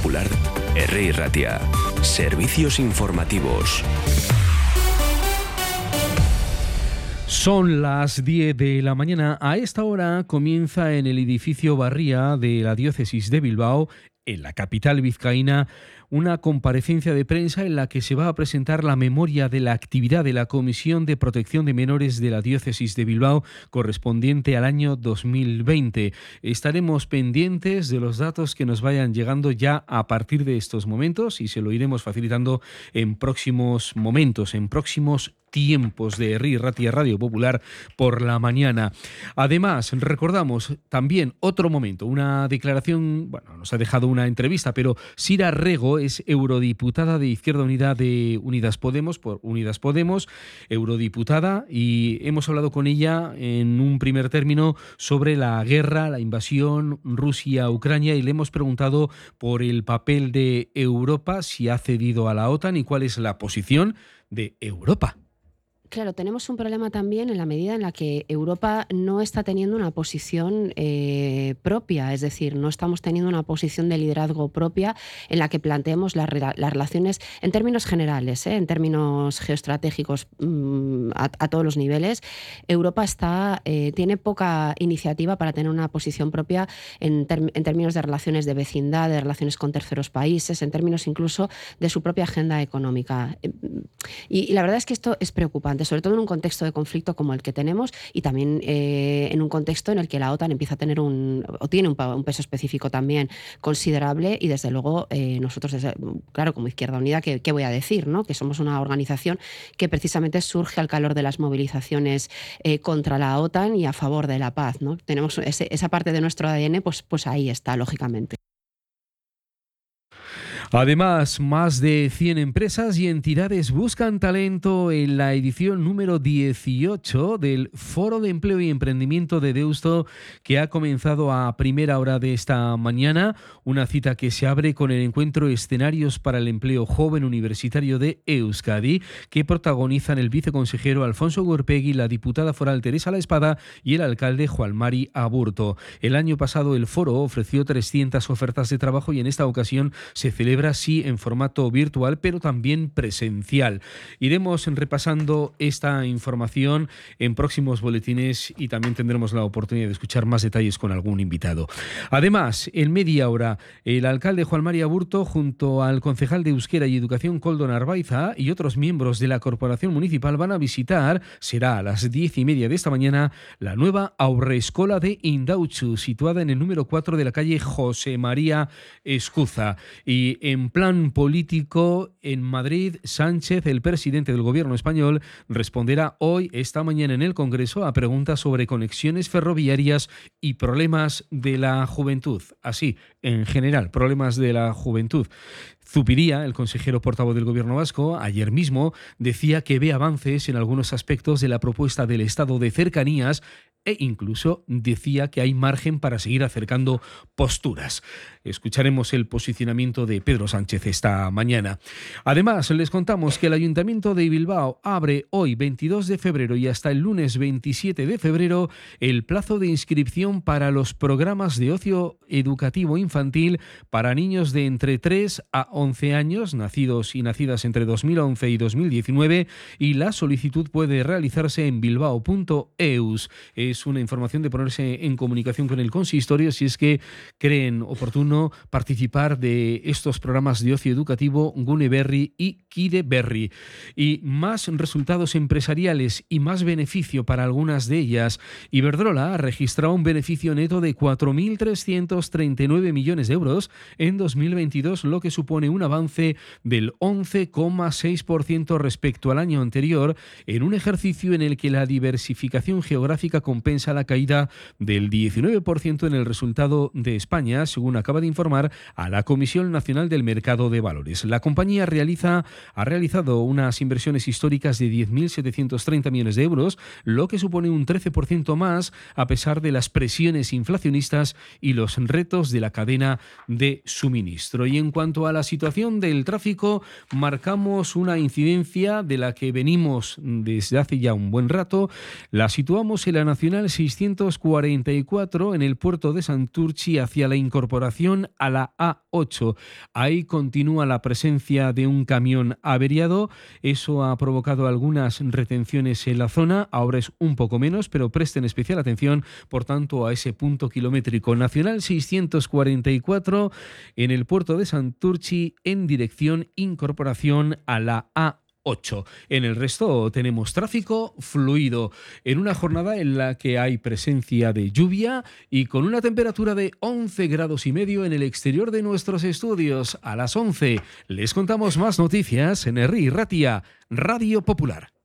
Popular. Ratia. Servicios informativos. Son las 10 de la mañana. A esta hora comienza en el edificio Barría de la Diócesis de Bilbao, en la capital vizcaína, una comparecencia de prensa en la que se va a presentar la memoria de la actividad de la Comisión de Protección de Menores de la Diócesis de Bilbao correspondiente al año 2020. Estaremos pendientes de los datos que nos vayan llegando ya a partir de estos momentos y se lo iremos facilitando en próximos momentos, en próximos tiempos de RI Ratia Radio Popular por la mañana. Además, recordamos también otro momento, una declaración, bueno, nos ha dejado una entrevista, pero Sira Rego es eurodiputada de Izquierda Unida de Unidas Podemos, por Unidas Podemos, eurodiputada, y hemos hablado con ella en un primer término sobre la guerra, la invasión Rusia-Ucrania, y le hemos preguntado por el papel de Europa, si ha cedido a la OTAN y cuál es la posición de Europa. Claro, tenemos un problema también en la medida en la que Europa no está teniendo una posición eh, propia, es decir, no estamos teniendo una posición de liderazgo propia en la que planteemos las, relaciones en términos generales, ¿eh? en términos geoestratégicos mm, a, todos los niveles. Europa está, eh, tiene poca iniciativa para tener una posición propia en, términos de relaciones de vecindad, de relaciones con terceros países, en términos incluso de su propia agenda económica. y la verdad es que esto es preocupante sobre todo en un contexto de conflicto como el que tenemos y también eh, en un contexto en el que la OTAN empieza a tener un, o tiene un, peso específico también considerable y desde luego eh, nosotros, claro, como Izquierda Unida, ¿qué, voy a decir? ¿no? Que somos una organización que precisamente surge al calor de las movilizaciones eh, contra la OTAN y a favor de la paz. ¿no? Tenemos esa parte de nuestro ADN, pues, pues ahí está, lógicamente. Además, más de 100 empresas y entidades buscan talento en la edición número 18 del Foro de Empleo y Emprendimiento de Deusto que ha comenzado a primera hora de esta mañana, una cita que se abre con el encuentro Escenarios para el Empleo Joven Universitario de Euskadi, que protagonizan el viceconsejero Alfonso Gurpegui, la diputada foral Teresa La Espada y el alcalde Juan Mari Aburto. El año pasado el foro ofreció 300 ofertas de trabajo y en esta ocasión se celebra así en formato virtual, pero también presencial. Iremos repasando esta información en próximos boletines y también tendremos la oportunidad de escuchar más detalles con algún invitado. Además, en media hora, el alcalde Juan María Burto, junto al concejal de Euskera y Educación Coldo Narvaiza y otros miembros de la Corporación Municipal van a visitar, será a las diez y media de esta mañana, la nueva Aurreescola de Indauchu, situada en el número 4 de la calle José María Escuza. Y en plan político, en Madrid, Sánchez, el presidente del gobierno español, responderá hoy, esta mañana en el Congreso, a preguntas sobre conexiones ferroviarias y problemas de la juventud. Así, en general, problemas de la juventud. Zupiría, el consejero portavoz del Gobierno vasco, ayer mismo decía que ve avances en algunos aspectos de la propuesta del Estado de cercanías e incluso decía que hay margen para seguir acercando posturas. Escucharemos el posicionamiento de Pedro Sánchez esta mañana. Además, les contamos que el Ayuntamiento de Bilbao abre hoy 22 de febrero y hasta el lunes 27 de febrero el plazo de inscripción para los programas de ocio educativo infantil para niños de entre 3 a 11 años, nacidos y nacidas entre 2011 y 2019, y la solicitud puede realizarse en bilbao.eus es una información de ponerse en comunicación con el consistorio si es que creen oportuno participar de estos programas de ocio educativo Guneberry y Kideberry. Y más resultados empresariales y más beneficio para algunas de ellas. Iberdrola ha registrado un beneficio neto de 4.339 millones de euros en 2022, lo que supone un avance del 11,6% respecto al año anterior, en un ejercicio en el que la diversificación geográfica con compensa la caída del 19% en el resultado de España, según acaba de informar a la Comisión Nacional del Mercado de Valores. La compañía realiza, ha realizado unas inversiones históricas de 10.730 millones de euros, lo que supone un 13% más a pesar de las presiones inflacionistas y los retos de la cadena de suministro. Y en cuanto a las situación del tráfico, marcamos una incidencia de la que venimos desde hace ya un buen rato. La situamos en la Nacional 644 en el puerto de Santurchi hacia la incorporación a la A8. Ahí continúa la presencia de un camión averiado. Eso ha provocado algunas retenciones en la zona. Ahora es un poco menos, pero presten especial atención, por tanto, a ese punto kilométrico. Nacional 644 en el puerto de Santurchi en dirección incorporación a la A 8. En el resto tenemos tráfico fluido en una jornada en la que hay presencia de lluvia y con una temperatura de 11 grados y medio en el exterior de nuestros estudios. A las 11 les contamos más noticias en Erri Ratia, Radio Popular.